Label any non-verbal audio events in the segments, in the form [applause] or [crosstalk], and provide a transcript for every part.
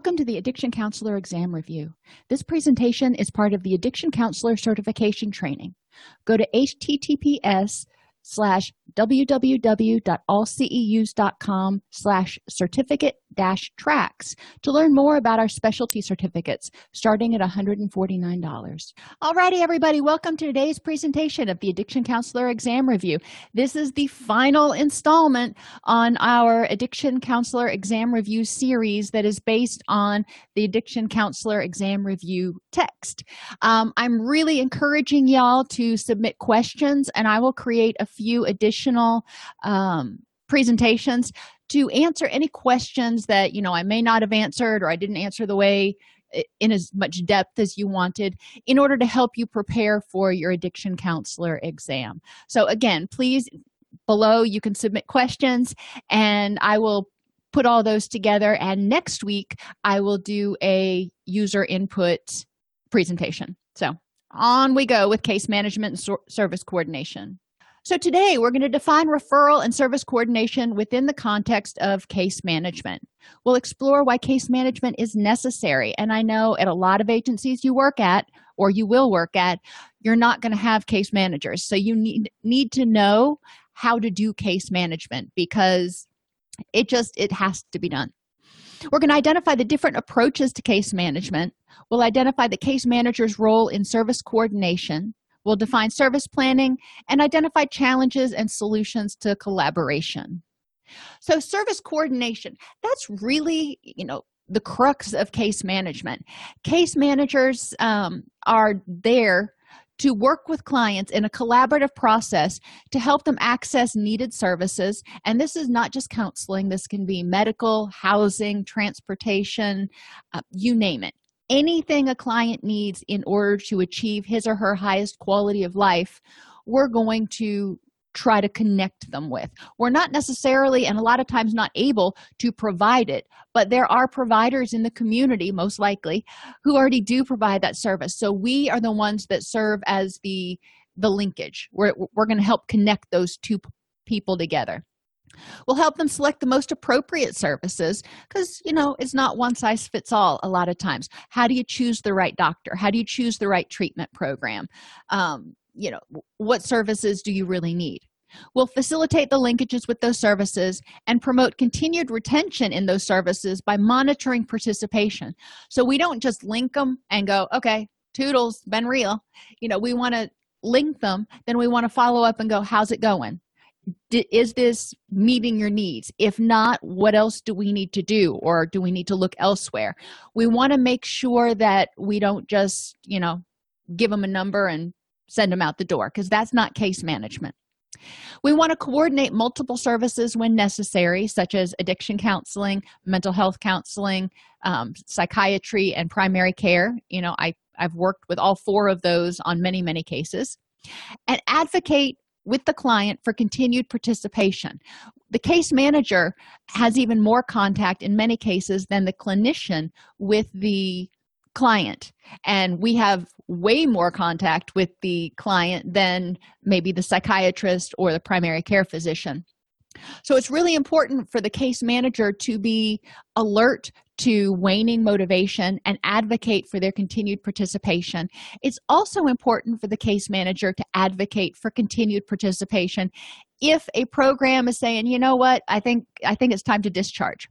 Welcome to the Addiction Counselor Exam Review. This presentation is part of the Addiction Counselor Certification Training. Go to https slash www.allceus.com slash certificate dash tracks to learn more about our specialty certificates starting at $149. Alrighty, everybody, welcome to today's presentation of the Addiction Counselor Exam Review. This is the final installment on our Addiction Counselor Exam Review series that is based on the Addiction Counselor Exam Review text. Um, I'm really encouraging y'all to submit questions and I will create a few additional um, presentations to answer any questions that you know i may not have answered or i didn't answer the way in as much depth as you wanted in order to help you prepare for your addiction counselor exam. So again please below you can submit questions and i will put all those together and next week i will do a user input presentation. So on we go with case management and service coordination so, today we're going to define referral and service coordination within the context of case management. We'll explore why case management is necessary. And I know at a lot of agencies you work at or you will work at, you're not going to have case managers. So, you need, need to know how to do case management because it just it has to be done. We're going to identify the different approaches to case management. We'll identify the case manager's role in service coordination We'll define service planning and identify challenges and solutions to collaboration. So, service coordination, that's really, you know, the crux of case management. Case managers um, are there to work with clients in a collaborative process to help them access needed services. And this is not just counseling, this can be medical, housing, transportation, uh, you name it anything a client needs in order to achieve his or her highest quality of life, we're going to try to connect them with. We're not necessarily, and a lot of times, not able to provide it, but there are providers in the community, most likely, who already do provide that service. So we are the ones that serve as the the linkage. We're, we're going to help connect those two people together. We'll help them select the most appropriate services because, you know, it's not one size fits all a lot of times. How do you choose the right doctor? How do you choose the right treatment program? Um, you know, what services do you really need? We'll facilitate the linkages with those services and promote continued retention in those services by monitoring participation. So we don't just link them and go, okay, toodles, been real. You know, we want to link them, then we want to follow up and go, how's it going? Is this meeting your needs? If not what else do we need to do or do we need to look elsewhere? We want to make sure that we don't just you know give them a number and send them out the door because that's not case management. We want to coordinate multiple services when necessary such as addiction counseling mental health counseling um, psychiatry and primary care. You know i i've worked with all four of those on many many cases. And advocate with the client for continued participation. The case manager has even more contact in many cases than the clinician with the client. And we have way more contact with the client than maybe the psychiatrist or the primary care physician. So it's really important for the case manager to be alert to waning motivation and advocate for their continued participation. It's also important for the case manager to advocate for continued participation if a program is saying, "You know what? I think I think it's time to discharge."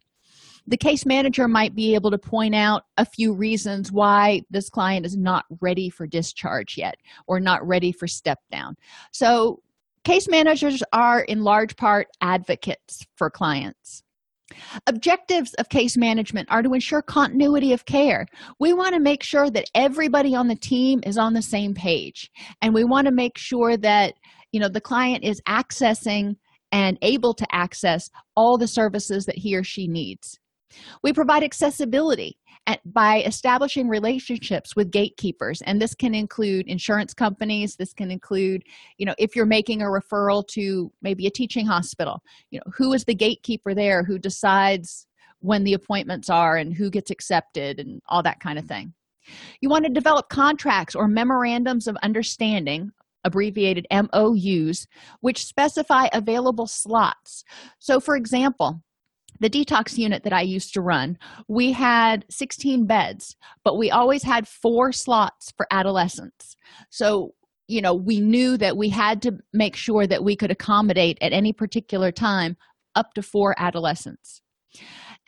The case manager might be able to point out a few reasons why this client is not ready for discharge yet or not ready for step down. So, case managers are in large part advocates for clients. Objectives of case management are to ensure continuity of care. We want to make sure that everybody on the team is on the same page, and we want to make sure that you know the client is accessing and able to access all the services that he or she needs. We provide accessibility by establishing relationships with gatekeepers. And this can include insurance companies. This can include you know if you're making a referral to maybe a teaching hospital you know who is the gatekeeper there who decides when the appointments are and who gets accepted and all that kind of thing. You want to develop contracts or memorandums of understanding abbreviated MOUs which specify available slots. So for example the detox unit that I used to run, we had 16 beds, but we always had four slots for adolescents. So, you know, we knew that we had to make sure that we could accommodate at any particular time up to four adolescents.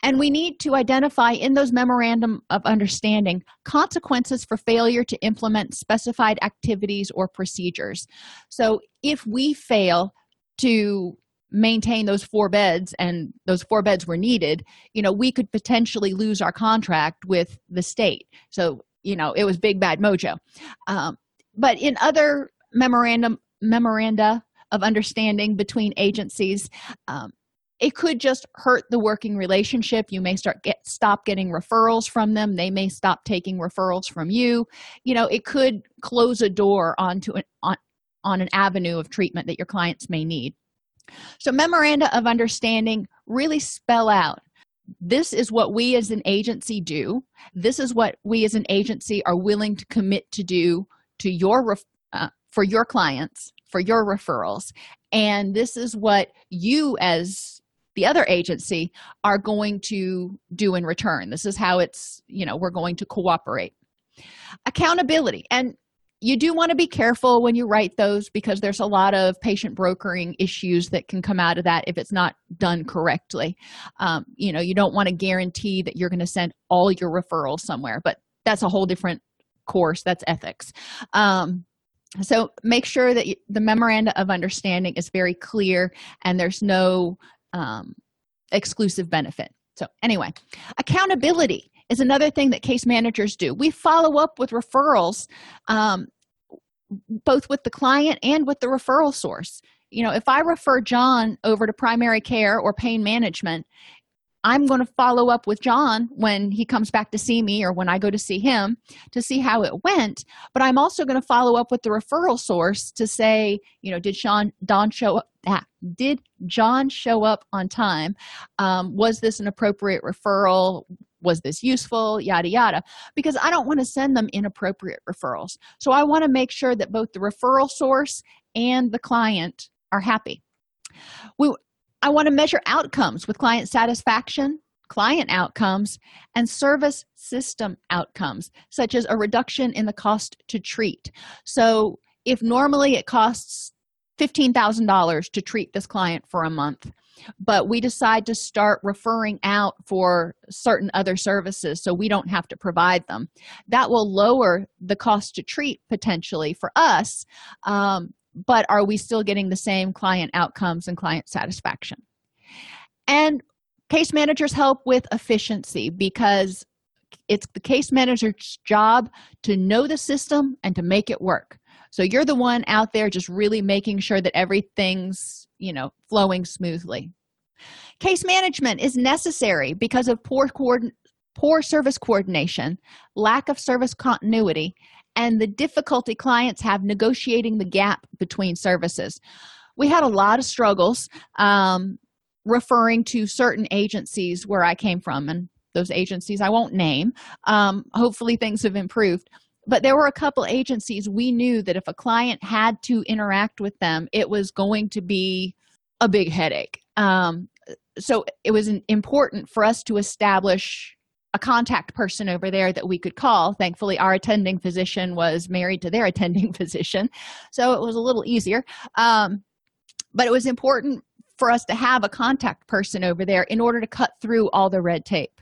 And we need to identify in those memorandum of understanding consequences for failure to implement specified activities or procedures. So, if we fail to maintain those four beds and those four beds were needed you know we could potentially lose our contract with the state. So you know it was big bad mojo. Um, but in other memorandum memoranda of understanding between agencies um, it could just hurt the working relationship. You may start get stop getting referrals from them. They may stop taking referrals from you. You know it could close a door onto an on, on an avenue of treatment that your clients may need so, memoranda of understanding really spell out this is what we as an agency do. This is what we as an agency are willing to commit to do to your uh, for your clients, for your referrals. And this is what you as the other agency are going to do in return. This is how it's, you know, we're going to cooperate. Accountability. And you do want to be careful when you write those because there's a lot of patient brokering issues that can come out of that if it's not done correctly. Um, you know you don't want to guarantee that you're going to send all your referrals somewhere but that's a whole different course that's ethics. Um, so make sure that the memoranda of understanding is very clear and there's no um, exclusive benefit. So anyway accountability is another thing that case managers do. We follow up with referrals, um, both with the client and with the referral source. You know, if I refer John over to primary care or pain management, I'm going to follow up with John when he comes back to see me or when I go to see him to see how it went. But I'm also going to follow up with the referral source to say, you know, did Sean Don show up? Ah, did John show up on time? Um, was this an appropriate referral? Was this useful? Yada yada. Because i don't want to send them inappropriate referrals. So i want to make sure that both the referral source and the client are happy. We i want to measure outcomes with client satisfaction client outcomes and service system outcomes such as a reduction in the cost to treat. So if normally it costs $15,000 to treat this client for a month but we decide to start referring out for certain other services so we don't have to provide them. That will lower the cost to treat potentially for us um, but are we still getting the same client outcomes and client satisfaction? And case managers help with efficiency because it's the case manager's job to know the system and to make it work so you're the one out there just really making sure that everything's you know flowing smoothly. Case management is necessary because of poor coordin- poor service coordination lack of service continuity and the difficulty clients have negotiating the gap between services. We had a lot of struggles um, referring to certain agencies where i came from and those agencies i won't name. Um, hopefully things have improved but there were a couple agencies we knew that if a client had to interact with them it was going to be a big headache. Um, so it was important for us to establish a contact person over there that we could call. Thankfully our attending physician was married to their [laughs] attending physician so it was a little easier. Um, but it was important for us to have a contact person over there in order to cut through all the red tape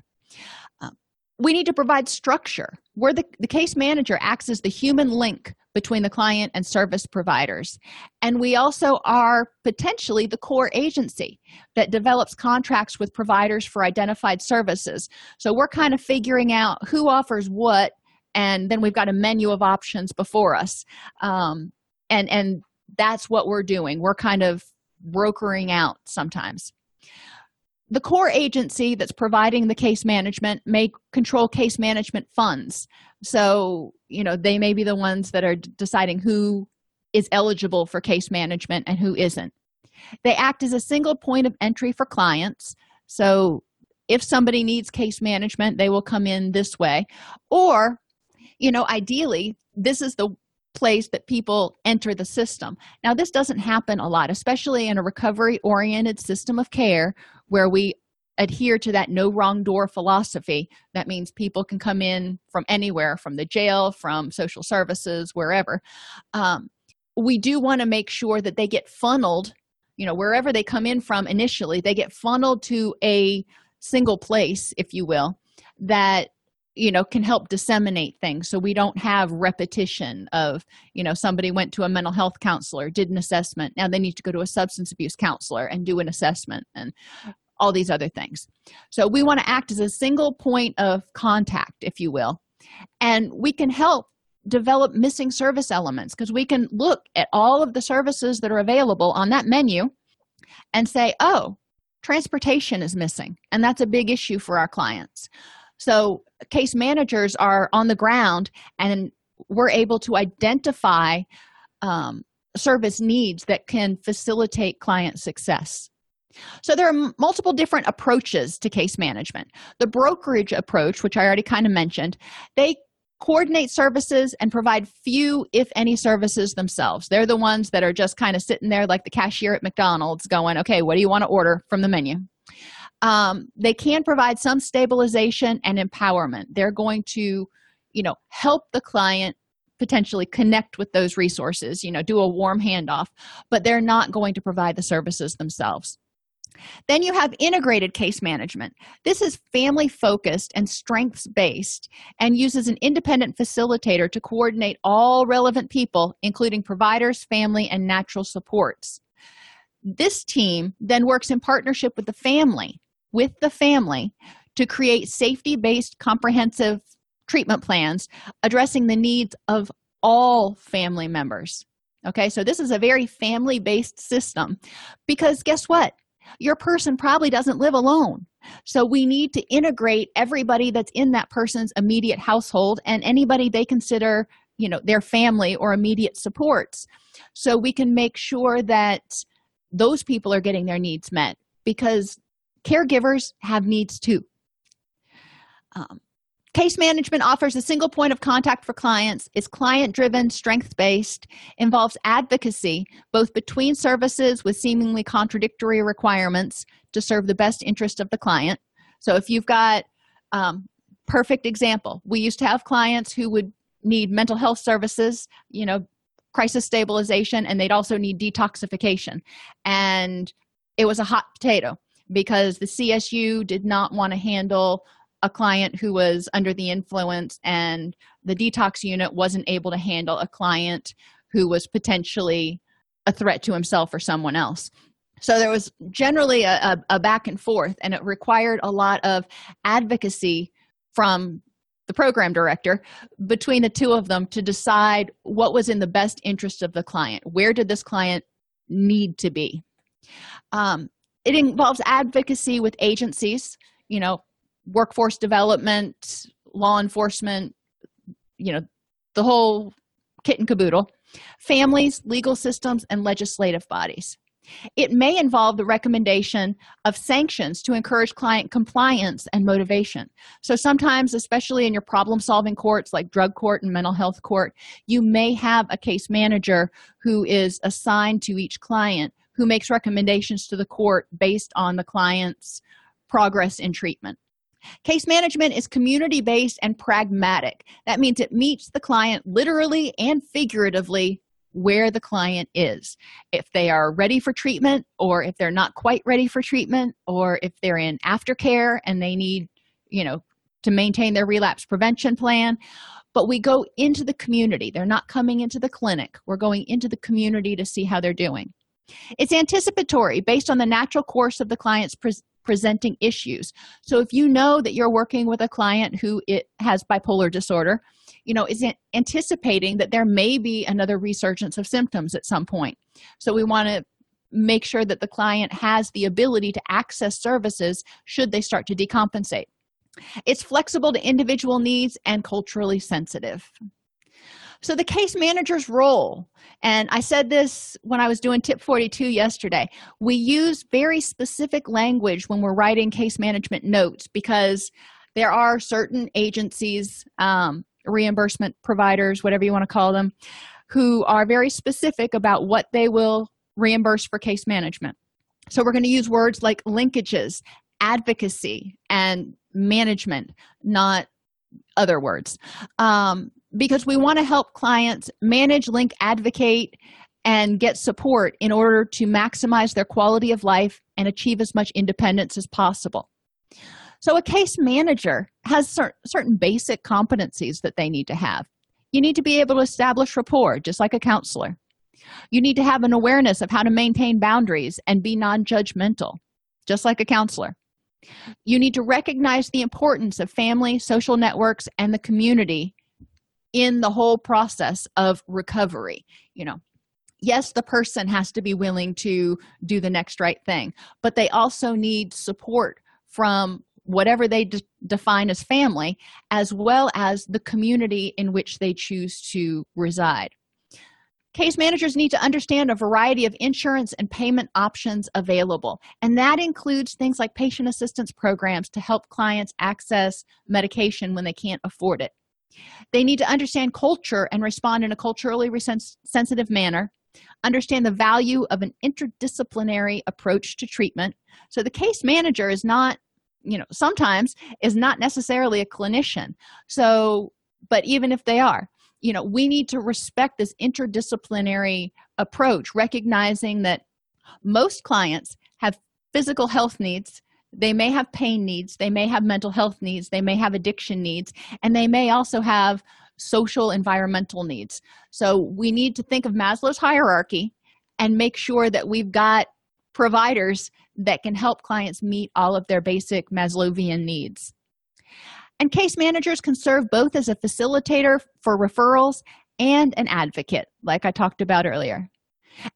we need to provide structure. Where the, the case manager acts as the human link between the client and service providers. And we also are potentially the core agency that develops contracts with providers for identified services. So we're kind of figuring out who offers what and then we've got a menu of options before us. Um, and and that's what we're doing. We're kind of brokering out sometimes the core agency that's providing the case management may control case management funds. So you know they may be the ones that are deciding who is eligible for case management and who isn't. They act as a single point of entry for clients. So if somebody needs case management they will come in this way. Or you know ideally this is the place that people enter the system. Now this doesn't happen a lot especially in a recovery oriented system of care where we adhere to that no wrong door philosophy. That means people can come in from anywhere from the jail from social services wherever. Um, we do want to make sure that they get funneled you know wherever they come in from initially they get funneled to a single place if you will that you know can help disseminate things. So we don't have repetition of you know somebody went to a mental health counselor did an assessment. Now they need to go to a substance abuse counselor and do an assessment and all these other things. So we want to act as a single point of contact if you will. And we can help develop missing service elements because we can look at all of the services that are available on that menu and say oh transportation is missing and that's a big issue for our clients so case managers are on the ground and we're able to identify um, service needs that can facilitate client success. So there are multiple different approaches to case management. The brokerage approach which i already kind of mentioned they coordinate services and provide few if any services themselves. They're the ones that are just kind of sitting there like the cashier at mcdonald's going okay what do you want to order from the menu um, they can provide some stabilization and empowerment. They're going to you know help the client potentially connect with those resources you know do a warm handoff but they're not going to provide the services themselves. Then you have integrated case management. This is family focused and strengths based and uses an independent facilitator to coordinate all relevant people including providers family and natural supports. This team then works in partnership with the family with the family to create safety based comprehensive treatment plans addressing the needs of all family members. Okay, so this is a very family based system because guess what? Your person probably doesn't live alone. So we need to integrate everybody that's in that person's immediate household and anybody they consider, you know, their family or immediate supports. So we can make sure that those people are getting their needs met because caregivers have needs too. Um, case management offers a single point of contact for clients is client driven strength based involves advocacy both between services with seemingly contradictory requirements to serve the best interest of the client. So if you've got um, perfect example we used to have clients who would need mental health services you know crisis stabilization and they'd also need detoxification. And it was a hot potato because the CSU did not want to handle a client who was under the influence and the detox unit wasn't able to handle a client who was potentially a threat to himself or someone else. So there was generally a, a, a, back and forth and it required a lot of advocacy from the program director between the two of them to decide what was in the best interest of the client. Where did this client need to be? Um, it involves advocacy with agencies you know workforce development law enforcement you know the whole kit and caboodle families legal systems and legislative bodies. It may involve the recommendation of sanctions to encourage client compliance and motivation. So sometimes especially in your problem solving courts like drug court and mental health court you may have a case manager who is assigned to each client who makes recommendations to the court based on the client's progress in treatment. Case management is community based and pragmatic. That means it meets the client literally and figuratively where the client is. If they are ready for treatment, or if they're not quite ready for treatment, or if they're in aftercare and they need, you know, to maintain their relapse prevention plan. But we go into the community. They're not coming into the clinic. We're going into the community to see how they're doing. It's anticipatory based on the natural course of the client's pre- presenting issues. So if you know that you're working with a client who it has bipolar disorder, you know, is anticipating that there may be another resurgence of symptoms at some point. So we want to make sure that the client has the ability to access services should they start to decompensate. It's flexible to individual needs and culturally sensitive. So, the case manager's role, and I said this when I was doing tip 42 yesterday, we use very specific language when we're writing case management notes because there are certain agencies, um, reimbursement providers, whatever you want to call them, who are very specific about what they will reimburse for case management. So, we're going to use words like linkages, advocacy and management, not other words. Um, because we want to help clients manage, link, advocate, and get support in order to maximize their quality of life and achieve as much independence as possible. So, a case manager has cer- certain basic competencies that they need to have. You need to be able to establish rapport, just like a counselor. You need to have an awareness of how to maintain boundaries and be non judgmental, just like a counselor. You need to recognize the importance of family, social networks, and the community in the whole process of recovery. You know, yes, the person has to be willing to do the next right thing, but they also need support from whatever they de- define as family, as well as the community in which they choose to reside. Case managers need to understand a variety of insurance and payment options available, and that includes things like patient assistance programs to help clients access medication when they can't afford it. They need to understand culture and respond in a culturally sensitive manner, understand the value of an interdisciplinary approach to treatment. So the case manager is not you know sometimes is not necessarily a clinician so but even if they are you know we need to respect this interdisciplinary approach recognizing that most clients have physical health needs they may have pain needs they may have mental health needs they may have addiction needs and they may also have social environmental needs so we need to think of maslow's hierarchy and make sure that we've got providers that can help clients meet all of their basic Maslowian needs. And case managers can serve both as a facilitator for referrals and an advocate, like I talked about earlier.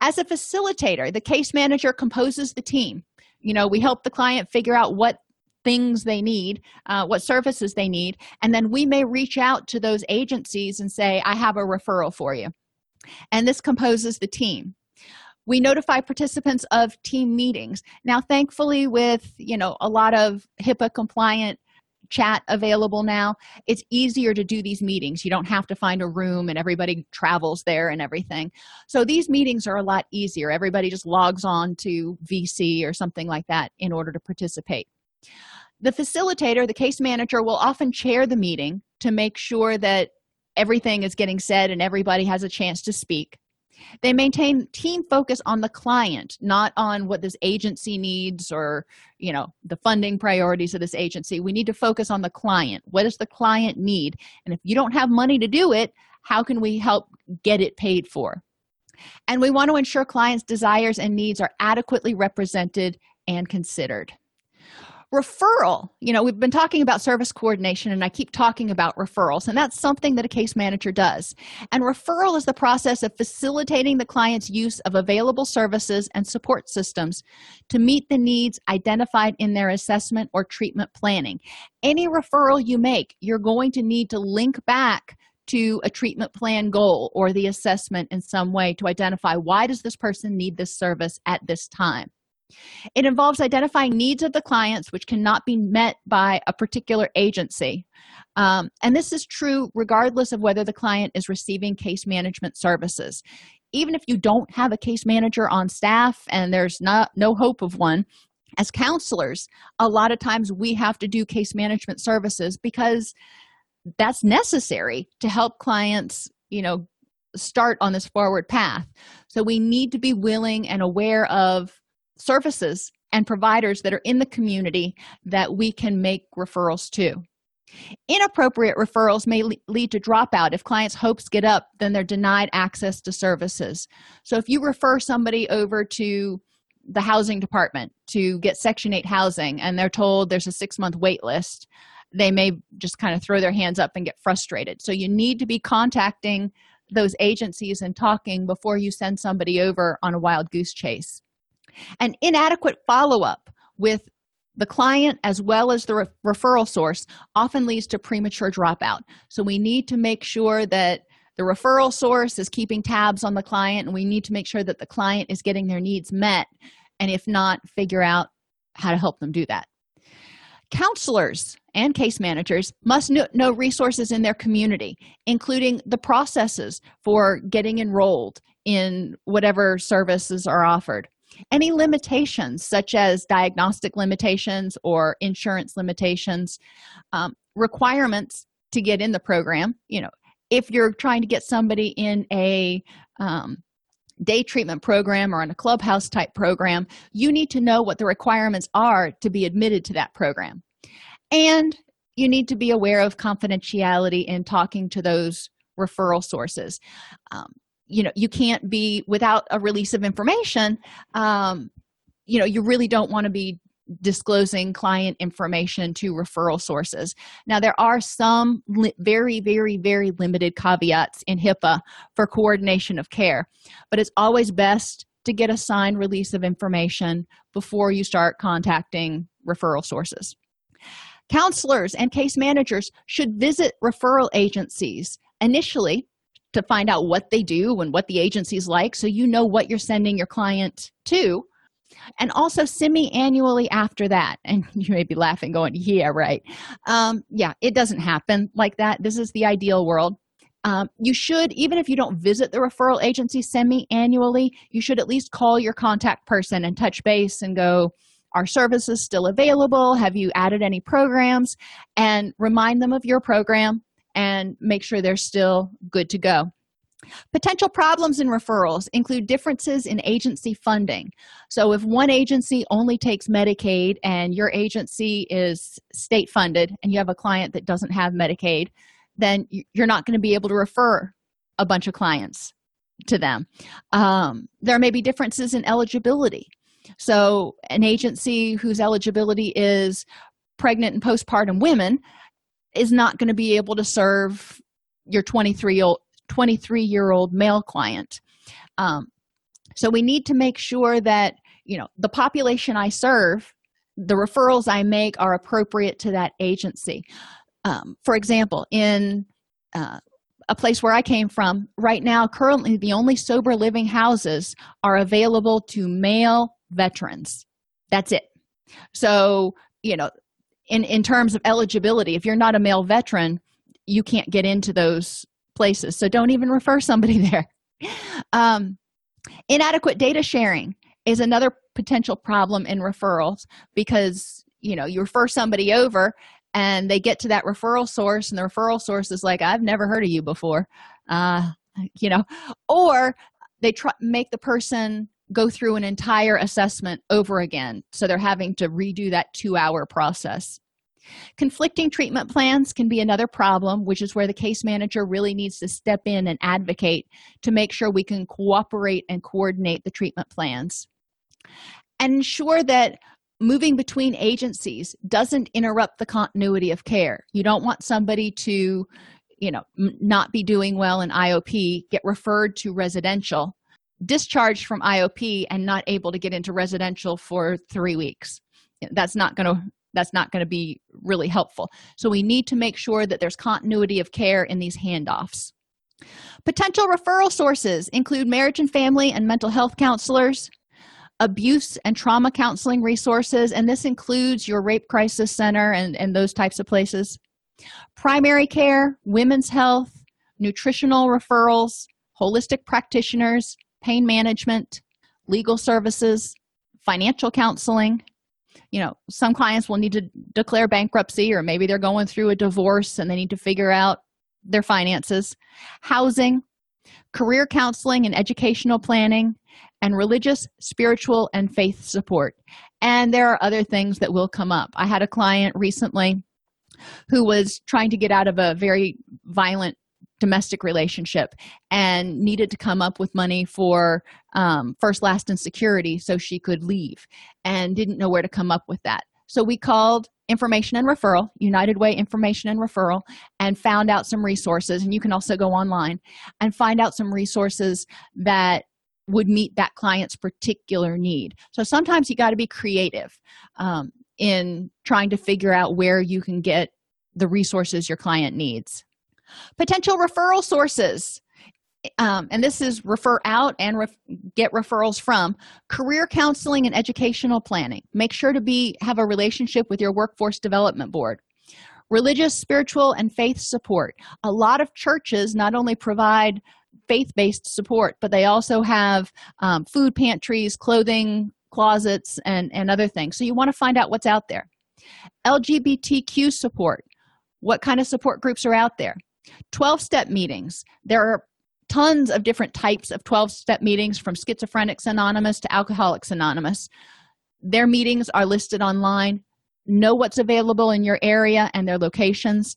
As a facilitator, the case manager composes the team. You know, we help the client figure out what things they need, uh, what services they need, and then we may reach out to those agencies and say, I have a referral for you. And this composes the team we notify participants of team meetings now thankfully with you know a lot of hipaa compliant chat available now it's easier to do these meetings. You don't have to find a room and everybody travels there and everything. So these meetings are a lot easier. Everybody just logs on to vc or something like that in order to participate. The facilitator the case manager will often chair the meeting to make sure that everything is getting said and everybody has a chance to speak they maintain team focus on the client not on what this agency needs or you know the funding priorities of this agency. We need to focus on the client. What does the client need? And if you don't have money to do it how can we help get it paid for? And we want to ensure clients desires and needs are adequately represented and considered referral. You know we've been talking about service coordination and i keep talking about referrals and that's something that a case manager does. And referral is the process of facilitating the client's use of available services and support systems to meet the needs identified in their assessment or treatment planning. Any referral you make you're going to need to link back to a treatment plan goal or the assessment in some way to identify why does this person need this service at this time it involves identifying needs of the clients which cannot be met by a particular agency. Um, and this is true regardless of whether the client is receiving case management services. Even if you don't have a case manager on staff and there's not no hope of one, as counselors, a lot of times we have to do case management services because that's necessary to help clients, you know, start on this forward path. So we need to be willing and aware of services and providers that are in the community that we can make referrals to. Inappropriate referrals may lead to dropout. If clients' hopes get up, then they're denied access to services. So, if you refer somebody over to the housing department to get Section 8 housing and they're told there's a six month wait list, they may just kind of throw their hands up and get frustrated. So, you need to be contacting those agencies and talking before you send somebody over on a wild goose chase. An inadequate follow up with the client as well as the re- referral source often leads to premature dropout. So we need to make sure that the referral source is keeping tabs on the client, and we need to make sure that the client is getting their needs met. And if not, figure out how to help them do that. Counselors and case managers must know resources in their community, including the processes for getting enrolled in whatever services are offered any limitations such as diagnostic limitations or insurance limitations um, requirements to get in the program. You know if you're trying to get somebody in a um, day treatment program or in a clubhouse type program you need to know what the requirements are to be admitted to that program. And you need to be aware of confidentiality in talking to those referral sources. Um, you know you can't be without a release of information um, you know you really don't want to be disclosing client information to referral sources. Now there are some li- very very very limited caveats in hipaa for coordination of care but it's always best to get a signed release of information before you start contacting referral sources. Counselors and case managers should visit referral agencies initially to find out what they do and what the agency is like so you know what you're sending your client to. And also semi-annually after that and [laughs] you may be laughing going yeah right. Um, yeah it doesn't happen like that. This is the ideal world. Um, you should even if you don't visit the referral agency semi-annually you should at least call your contact person and touch base and go are services still available? Have you added any programs? And remind them of your program and make sure they're still good to go. Potential problems in referrals include differences in agency funding. So, if one agency only takes Medicaid and your agency is state funded and you have a client that doesn't have Medicaid, then you're not going to be able to refer a bunch of clients to them. Um, there may be differences in eligibility. So, an agency whose eligibility is pregnant and postpartum women is not going to be able to serve your 23 year old 23 year old male client. Um, so we need to make sure that you know the population i serve the referrals i make are appropriate to that agency. Um, for example in uh, a place where i came from right now currently the only sober living houses are available to male veterans. That's it. So you know in in terms of eligibility if you're not a male veteran you can't get into those places. So don't even refer somebody [laughs] there. Um, inadequate data sharing is another potential problem in referrals because you know you refer somebody over and they get to that referral source and the referral source is like i've never heard of you before. Uh, you know or they try make the person go through an entire assessment over again. So they're having to redo that two hour process. Conflicting treatment plans can be another problem which is where the case manager really needs to step in and advocate to make sure we can cooperate and coordinate the treatment plans. And ensure that moving between agencies doesn't interrupt the continuity of care. You don't want somebody to you know not be doing well in iop get referred to residential discharged from iop and not able to get into residential for three weeks. That's not going to that's not going to be really helpful. So we need to make sure that there's continuity of care in these handoffs. Potential referral sources include marriage and family and mental health counselors abuse and trauma counseling resources and this includes your rape crisis center and, and those types of places. Primary care women's health nutritional referrals holistic practitioners pain management legal services financial counseling. You know some clients will need to declare bankruptcy or maybe they're going through a divorce and they need to figure out their finances. Housing career counseling and educational planning and religious spiritual and faith support. And there are other things that will come up. I had a client recently who was trying to get out of a very violent domestic relationship and needed to come up with money for um, first last and security so she could leave and didn't know where to come up with that. So we called information and referral united way information and referral and found out some resources and you can also go online and find out some resources that would meet that client's particular need. So sometimes you got to be creative um, in trying to figure out where you can get the resources your client needs potential referral sources. Um, and this is refer out and ref- get referrals from career counseling and educational planning. Make sure to be have a relationship with your workforce development board. Religious spiritual and faith support. A lot of churches not only provide faith-based support but they also have um, food pantries clothing closets and and other things. So you want to find out what's out there. Lgbtq support. What kind of support groups are out there 12 step meetings. There are tons of different types of 12 step meetings from schizophrenics anonymous to alcoholics anonymous. Their meetings are listed online. Know what's available in your area and their locations.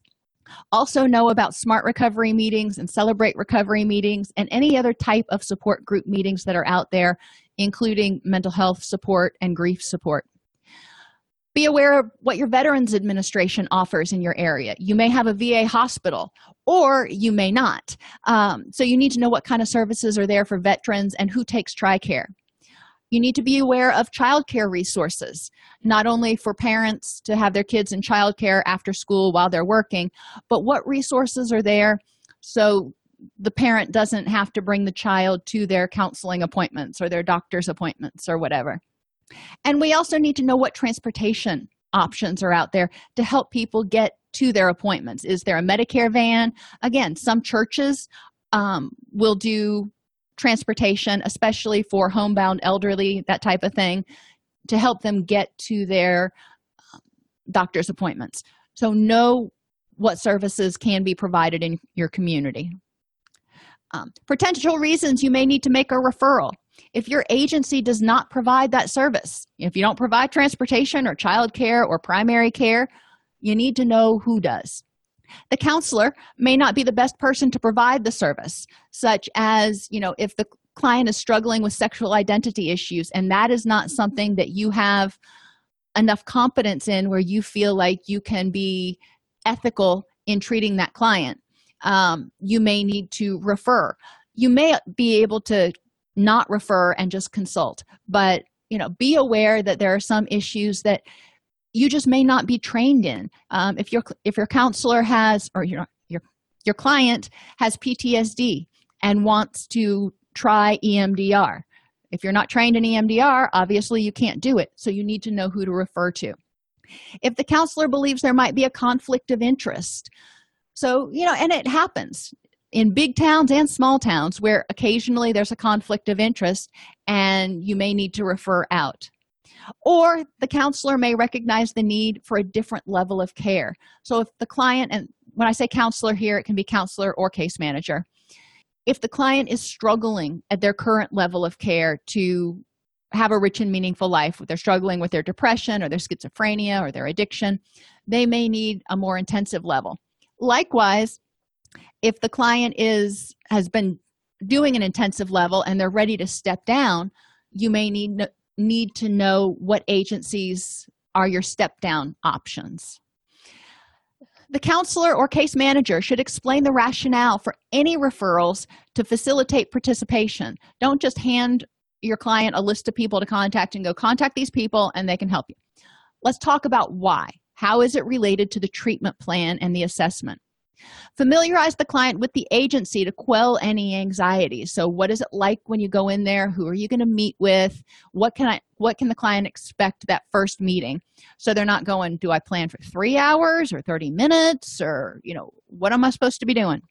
Also know about smart recovery meetings and celebrate recovery meetings and any other type of support group meetings that are out there including mental health support and grief support be aware of what your veterans administration offers in your area. You may have a va hospital or you may not. Um, so you need to know what kind of services are there for veterans and who takes tricare. You need to be aware of childcare resources not only for parents to have their kids in childcare after school while they're working but what resources are there so the parent doesn't have to bring the child to their counseling appointments or their doctor's appointments or whatever and we also need to know what transportation options are out there to help people get to their appointments. Is there a medicare van? Again some churches um, will do transportation especially for homebound elderly that type of thing to help them get to their um, doctor's appointments. So know what services can be provided in your community. Um, potential reasons you may need to make a referral if your agency does not provide that service if you don't provide transportation or child care or primary care you need to know who does. The counselor may not be the best person to provide the service such as you know if the client is struggling with sexual identity issues and that is not something that you have enough competence in where you feel like you can be ethical in treating that client um, you may need to refer. You may be able to not refer and just consult. But you know be aware that there are some issues that you just may not be trained in. Um, if your if your counselor has or your your your client has ptsd and wants to try emdr if you're not trained in emdr obviously you can't do it. So you need to know who to refer to. If the counselor believes there might be a conflict of interest. So you know and it happens in big towns and small towns where occasionally there's a conflict of interest and you may need to refer out. Or the counselor may recognize the need for a different level of care. So if the client and when i say counselor here it can be counselor or case manager. If the client is struggling at their current level of care to have a rich and meaningful life they're struggling with their depression or their schizophrenia or their addiction they may need a more intensive level. Likewise if the client is has been doing an intensive level and they're ready to step down you may need need to know what agencies are your step down options. The counselor or case manager should explain the rationale for any referrals to facilitate participation. Don't just hand your client a list of people to contact and go contact these people and they can help you. Let's talk about why. How is it related to the treatment plan and the assessment familiarize the client with the agency to quell any anxiety. So what is it like when you go in there? Who are you going to meet with? What can i what can the client expect that first meeting? So they're not going do i plan for three hours or 30 minutes or you know what am i supposed to be doing?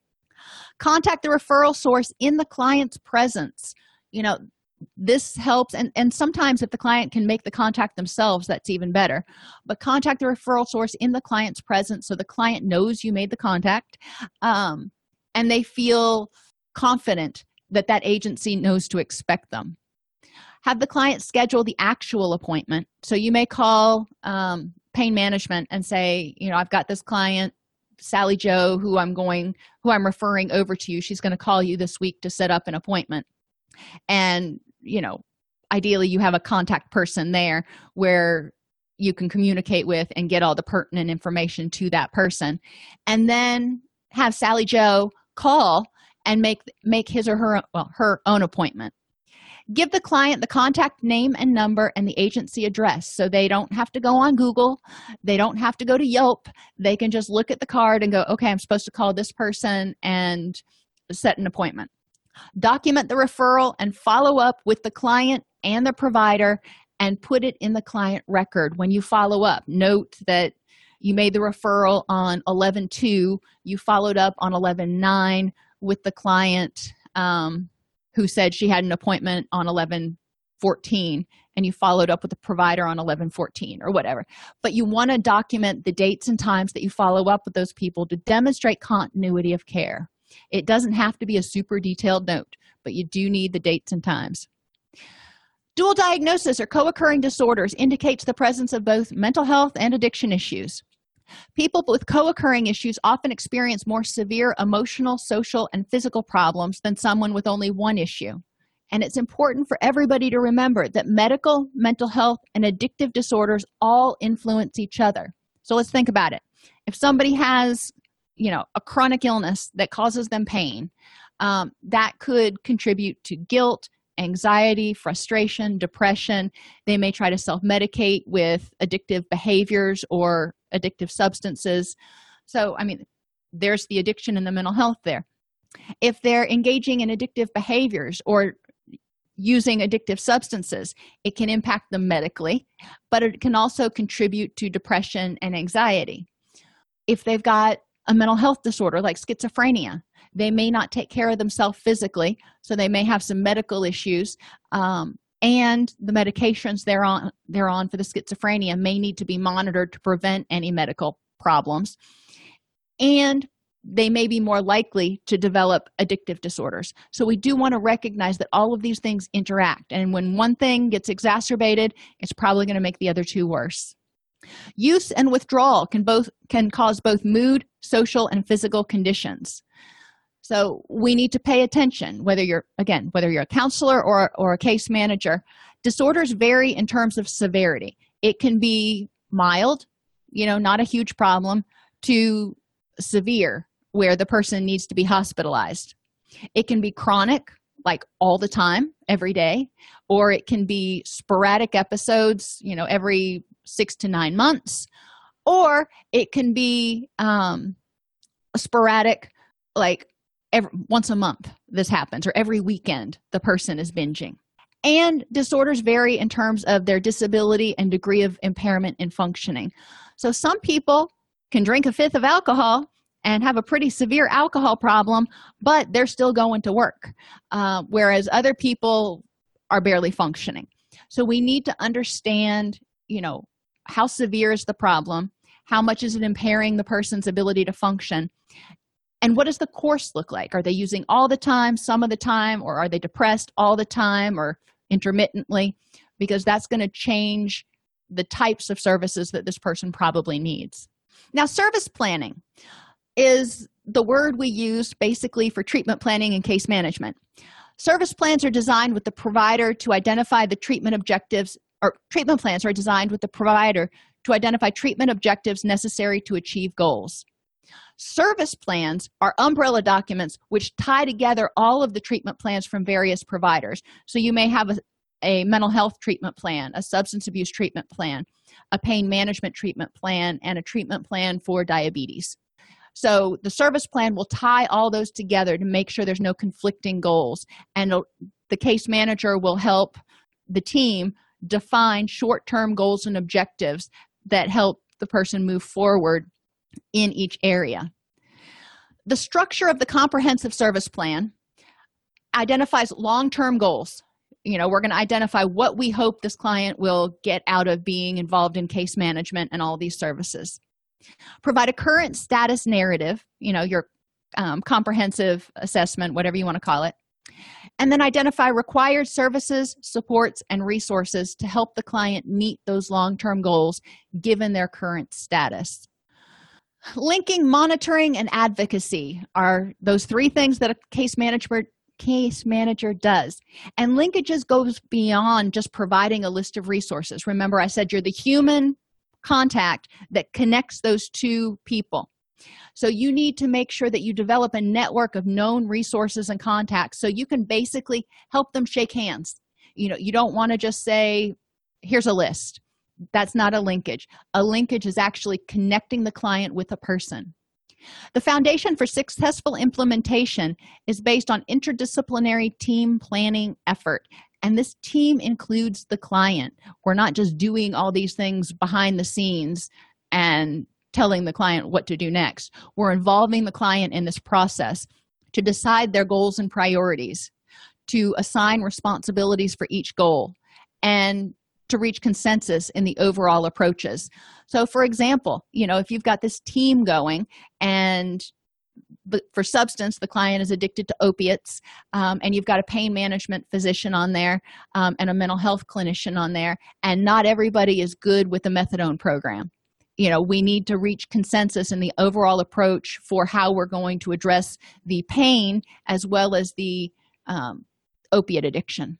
Contact the referral source in the client's presence. You know this helps and and sometimes if the client can make the contact themselves that's even better. But contact the referral source in the client's presence so the client knows you made the contact um, and they feel confident that that agency knows to expect them. Have the client schedule the actual appointment. So you may call um, pain management and say you know i've got this client sally joe who i'm going who i'm referring over to you. She's going to call you this week to set up an appointment. And you know ideally you have a contact person there where you can communicate with and get all the pertinent information to that person. And then have sally joe call and make make his or her well her own appointment. Give the client the contact name and number and the agency address so they don't have to go on google. They don't have to go to yelp. They can just look at the card and go okay i'm supposed to call this person and set an appointment document the referral and follow up with the client and the provider and put it in the client record. When you follow up note that you made the referral on 11 2 you followed up on 11 9 with the client um, who said she had an appointment on 11 14 and you followed up with the provider on 11 14 or whatever. But you want to document the dates and times that you follow up with those people to demonstrate continuity of care it doesn't have to be a super detailed note but you do need the dates and times dual diagnosis or co-occurring disorders indicates the presence of both mental health and addiction issues People with co occurring issues often experience more severe emotional, social, and physical problems than someone with only one issue. And it's important for everybody to remember that medical, mental health, and addictive disorders all influence each other. So let's think about it. If somebody has, you know, a chronic illness that causes them pain, um, that could contribute to guilt, anxiety, frustration, depression. They may try to self medicate with addictive behaviors or addictive substances. So, I mean, there's the addiction and the mental health there. If they're engaging in addictive behaviors or using addictive substances, it can impact them medically, but it can also contribute to depression and anxiety. If they've got a mental health disorder like schizophrenia, they may not take care of themselves physically, so they may have some medical issues. Um, and the medications they're on they're on for the schizophrenia may need to be monitored to prevent any medical problems. And they may be more likely to develop addictive disorders. So we do want to recognize that all of these things interact and when one thing gets exacerbated it's probably going to make the other two worse use and withdrawal can both can cause both mood social and physical conditions. So we need to pay attention whether you're again whether you're a counselor or or a case manager. Disorders vary in terms of severity. It can be mild you know not a huge problem to severe where the person needs to be hospitalized. It can be chronic like all the time every day or it can be sporadic episodes you know every six to nine months or it can be um sporadic like every, once a month this happens or every weekend the person is binging. And disorders vary in terms of their disability and degree of impairment in functioning. So some people can drink a fifth of alcohol and have a pretty severe alcohol problem but they're still going to work uh, whereas other people are barely functioning. So we need to understand you know how severe is the problem? How much is it impairing the person's ability to function? And what does the course look like? Are they using all the time some of the time or are they depressed all the time or intermittently? Because that's going to change the types of services that this person probably needs. Now service planning is the word we use basically for treatment planning and case management. Service plans are designed with the provider to identify the treatment objectives or treatment plans are designed with the provider to identify treatment objectives necessary to achieve goals Service plans are umbrella documents which tie together all of the treatment plans from various providers. So you may have a, a mental health treatment plan, a substance abuse treatment plan, a pain management treatment plan, and a treatment plan for diabetes. So the service plan will tie all those together to make sure there's no conflicting goals. And the case manager will help the team define short term goals and objectives that help the person move forward in each area. The structure of the comprehensive service plan identifies long term goals. You know, we're going to identify what we hope this client will get out of being involved in case management and all these services. Provide a current status narrative, you know, your um, comprehensive assessment, whatever you want to call it. And then identify required services, supports, and resources to help the client meet those long term goals given their current status. Linking monitoring and advocacy are those three things that a case manager case manager does. And linkages goes beyond just providing a list of resources. Remember i said you're the human contact that connects those two people so you need to make sure that you develop a network of known resources and contacts so you can basically help them shake hands. You know you don't want to just say here's a list. That's not a linkage. A linkage is actually connecting the client with a person. The foundation for successful implementation is based on interdisciplinary team planning effort and this team includes the client. We're not just doing all these things behind the scenes and telling the client what to do next we're involving the client in this process to decide their goals and priorities, to assign responsibilities for each goal, and to reach consensus in the overall approaches. So, for example, you know, if you've got this team going and but for substance the client is addicted to opiates um, and you've got a pain management physician on there um, and a mental health clinician on there and not everybody is good with the methadone program you know we need to reach consensus in the overall approach for how we're going to address the pain as well as the um, opiate addiction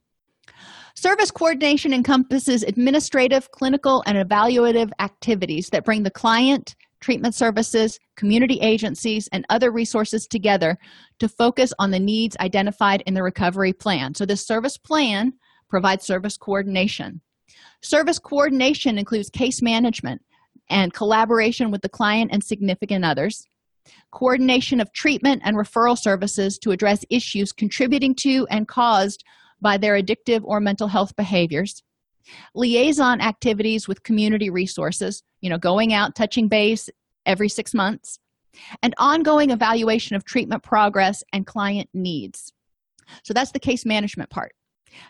service coordination encompasses administrative clinical and evaluative activities that bring the client treatment services, community agencies, and other resources together to focus on the needs identified in the recovery plan. So, this service plan provides service coordination. Service coordination includes case management and collaboration with the client and significant others, coordination of treatment and referral services to address issues contributing to and caused by their addictive or mental health behaviors. Liaison activities with community resources you know going out touching base every six months. And ongoing evaluation of treatment progress and client needs. So that's the case management part.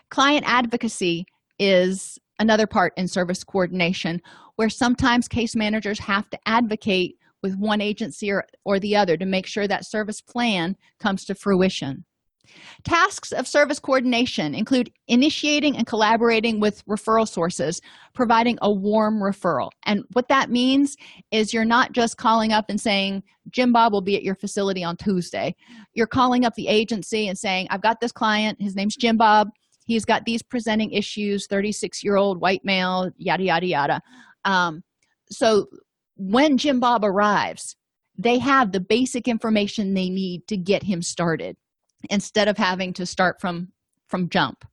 Client advocacy is another part in service coordination where sometimes case managers have to advocate with one agency or, or the other to make sure that service plan comes to fruition Tasks of service coordination include initiating and collaborating with referral sources, providing a warm referral. And what that means is you're not just calling up and saying, Jim Bob will be at your facility on Tuesday. You're calling up the agency and saying, I've got this client, his name's Jim Bob. He's got these presenting issues, 36 year old white male, yada, yada, yada. Um, so when Jim Bob arrives, they have the basic information they need to get him started instead of having to start from from jump.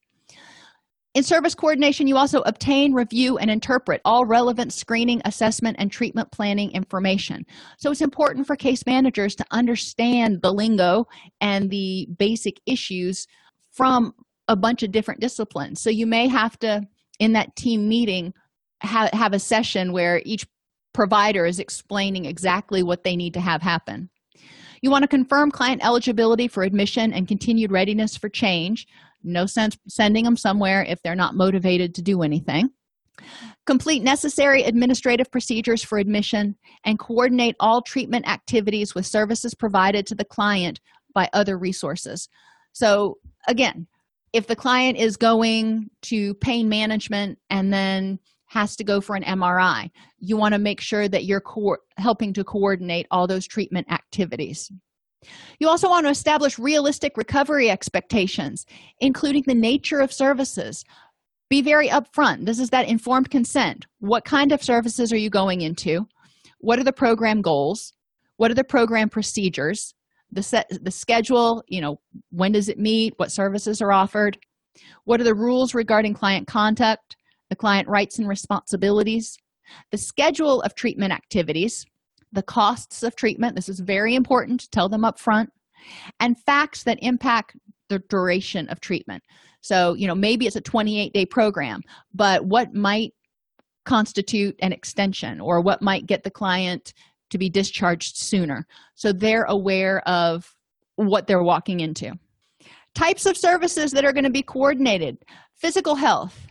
In service coordination you also obtain review and interpret all relevant screening assessment and treatment planning information. So it's important for case managers to understand the lingo and the basic issues from a bunch of different disciplines. So you may have to in that team meeting have, have a session where each provider is explaining exactly what they need to have happen you want to confirm client eligibility for admission and continued readiness for change. No sense sending them somewhere if they're not motivated to do anything. Complete necessary administrative procedures for admission and coordinate all treatment activities with services provided to the client by other resources. So, again, if the client is going to pain management and then has to go for an MRI. You want to make sure that you're co- helping to coordinate all those treatment activities. You also want to establish realistic recovery expectations, including the nature of services. Be very upfront. This is that informed consent. What kind of services are you going into? What are the program goals? What are the program procedures? The set the schedule, you know, when does it meet? What services are offered? What are the rules regarding client contact? The client rights and responsibilities, the schedule of treatment activities, the costs of treatment. This is very important to tell them up front, and facts that impact the duration of treatment. So, you know, maybe it's a 28 day program, but what might constitute an extension or what might get the client to be discharged sooner? So they're aware of what they're walking into. Types of services that are going to be coordinated physical health,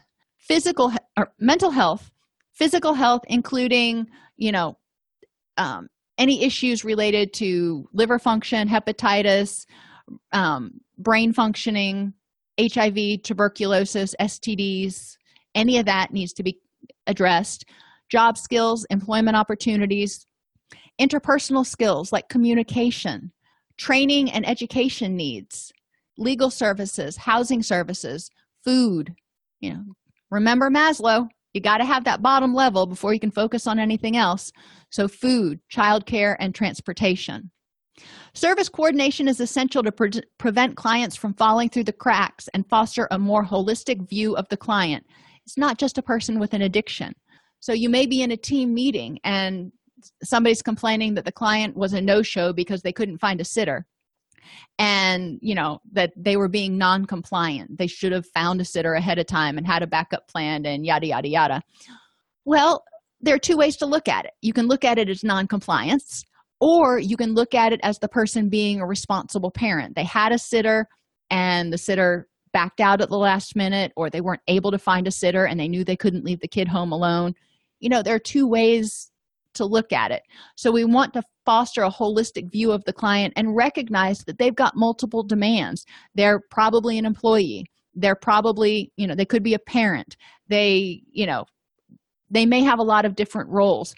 physical or mental health physical health including you know um, any issues related to liver function hepatitis um, brain functioning hiv tuberculosis stds any of that needs to be addressed. Job skills employment opportunities interpersonal skills like communication training and education needs legal services housing services food you know remember maslow you got to have that bottom level before you can focus on anything else. So food childcare and transportation. Service coordination is essential to pre- prevent clients from falling through the cracks and foster a more holistic view of the client. It's not just a person with an addiction. So you may be in a team meeting and somebody's complaining that the client was a no-show because they couldn't find a sitter and you know that they were being non-compliant. They should have found a sitter ahead of time and had a backup plan and yada yada yada. Well there are two ways to look at it. You can look at it as non-compliance or you can look at it as the person being a responsible parent. They had a sitter and the sitter backed out at the last minute or they weren't able to find a sitter and they knew they couldn't leave the kid home alone. You know there are two ways to look at it. So we want to foster a holistic view of the client and recognize that they've got multiple demands. They're probably an employee. They're probably you know they could be a parent. They you know they may have a lot of different roles.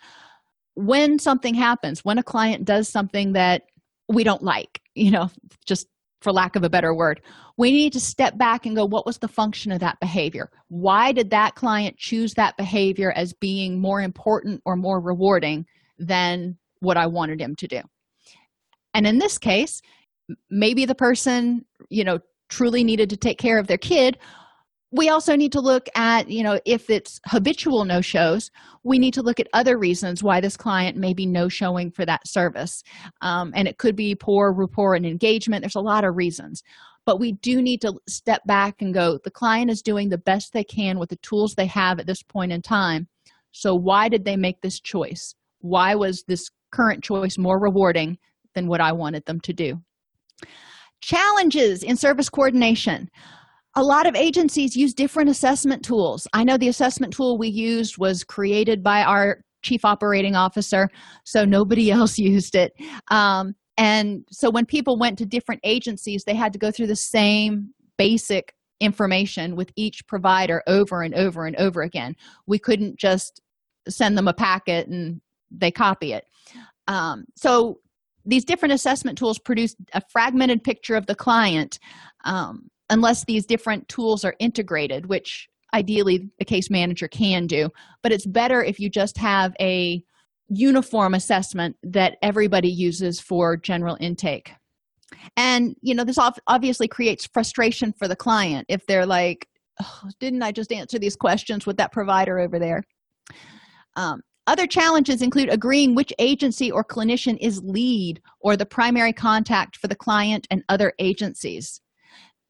When something happens when a client does something that we don't like you know just for lack of a better word we need to step back and go what was the function of that behavior? Why did that client choose that behavior as being more important or more rewarding than what i wanted him to do. And in this case maybe the person you know truly needed to take care of their kid. We also need to look at you know if it's habitual no shows we need to look at other reasons why this client may be no showing for that service. Um, and it could be poor rapport and engagement. There's a lot of reasons. But we do need to step back and go the client is doing the best they can with the tools they have at this point in time. So why did they make this choice? Why was this current choice more rewarding than what i wanted them to do. Challenges in service coordination. A lot of agencies use different assessment tools. I know the assessment tool we used was created by our chief operating officer so nobody [laughs] else used it. Um, and so when people went to different agencies they had to go through the same basic information with each provider over and over and over again. We couldn't just send them a packet and they copy it. Um, so these different assessment tools produce a fragmented picture of the client um, unless these different tools are integrated which ideally the case manager can do. But it's better if you just have a uniform assessment that everybody uses for general intake. And you know this obviously creates frustration for the client if they're like oh, didn't i just answer these questions with that provider over there? Um, other challenges include agreeing which agency or clinician is lead or the primary contact for the client and other agencies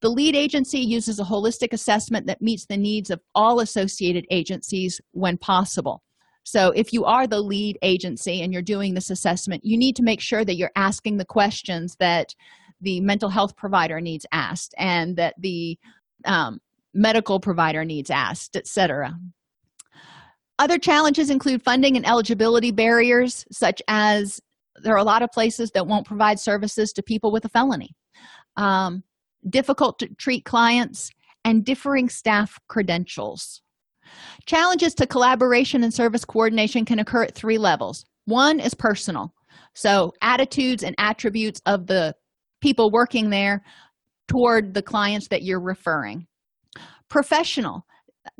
the lead agency uses a holistic assessment that meets the needs of all associated agencies when possible. So, if you are the lead agency and you're doing this assessment, you need to make sure that you're asking the questions that the mental health provider needs asked and that the um, medical provider needs asked, etc. Other challenges include funding and eligibility barriers, such as there are a lot of places that won't provide services to people with a felony. Um, difficult to treat clients, and differing staff credentials. Challenges to collaboration and service coordination can occur at three levels. One is personal, so attitudes and attributes of the people working there toward the clients that you're referring. Professional,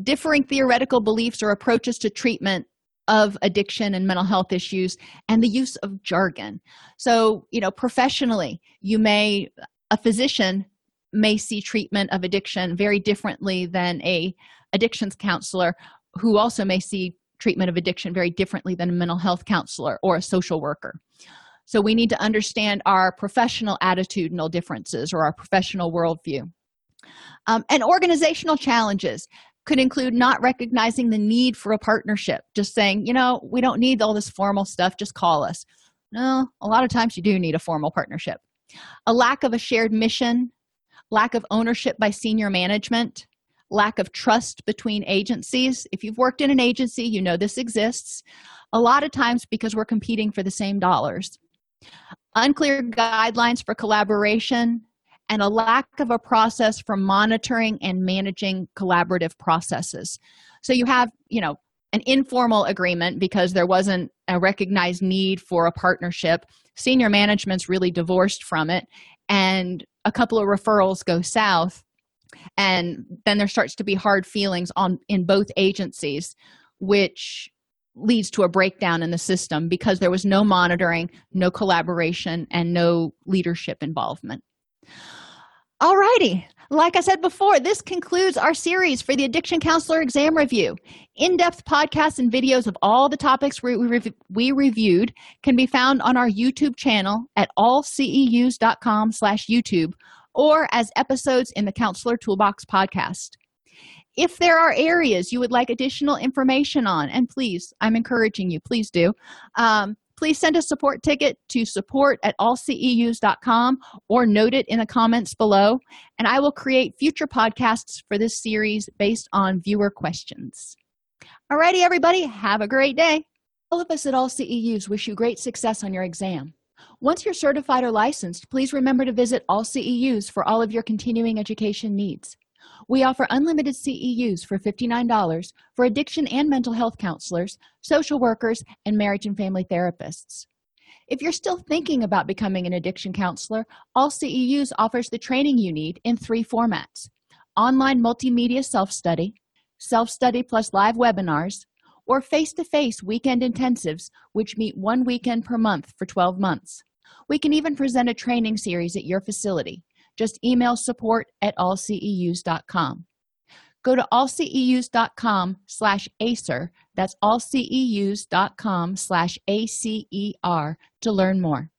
differing theoretical beliefs or approaches to treatment of addiction and mental health issues and the use of jargon. So, you know, professionally, you may, a physician may see treatment of addiction very differently than a addictions counselor who also may see treatment of addiction very differently than a mental health counselor or a social worker. So we need to understand our professional attitudinal differences or our professional worldview. Um, and organizational challenges could include not recognizing the need for a partnership. Just saying you know we don't need all this formal stuff just call us. No a lot of times you do need a formal partnership. A lack of a shared mission lack of ownership by senior management lack of trust between agencies. If you've worked in an agency you know this exists. A lot of times because we're competing for the same dollars. Unclear guidelines for collaboration and a lack of a process for monitoring and managing collaborative processes. So you have you know an informal agreement because there wasn't a recognized need for a partnership. Senior management's really divorced from it and a couple of referrals go south and then there starts to be hard feelings on in both agencies which leads to a breakdown in the system because there was no monitoring no collaboration and no leadership involvement all righty like I said before, this concludes our series for the Addiction Counselor Exam Review. In depth podcasts and videos of all the topics we, we, we reviewed can be found on our YouTube channel at allceus.com slash YouTube or as episodes in the Counselor Toolbox podcast. If there are areas you would like additional information on, and please, I'm encouraging you, please do, um, please send a support ticket to support at allceus.com or note it in the comments below, and I will create future podcasts for this series based on viewer questions. Alrighty, everybody, have a great day. All of us at All CEUs wish you great success on your exam. Once you're certified or licensed, please remember to visit All CEUs for all of your continuing education needs. We offer unlimited CEUs for $59 for addiction and mental health counselors, social workers, and marriage and family therapists. If you're still thinking about becoming an addiction counselor, All CEUs offers the training you need in three formats online multimedia self study, self study plus live webinars, or face to face weekend intensives, which meet one weekend per month for 12 months. We can even present a training series at your facility just email support at allceus.com go to allceus.com slash acer. That's allceus.com slash acer to learn more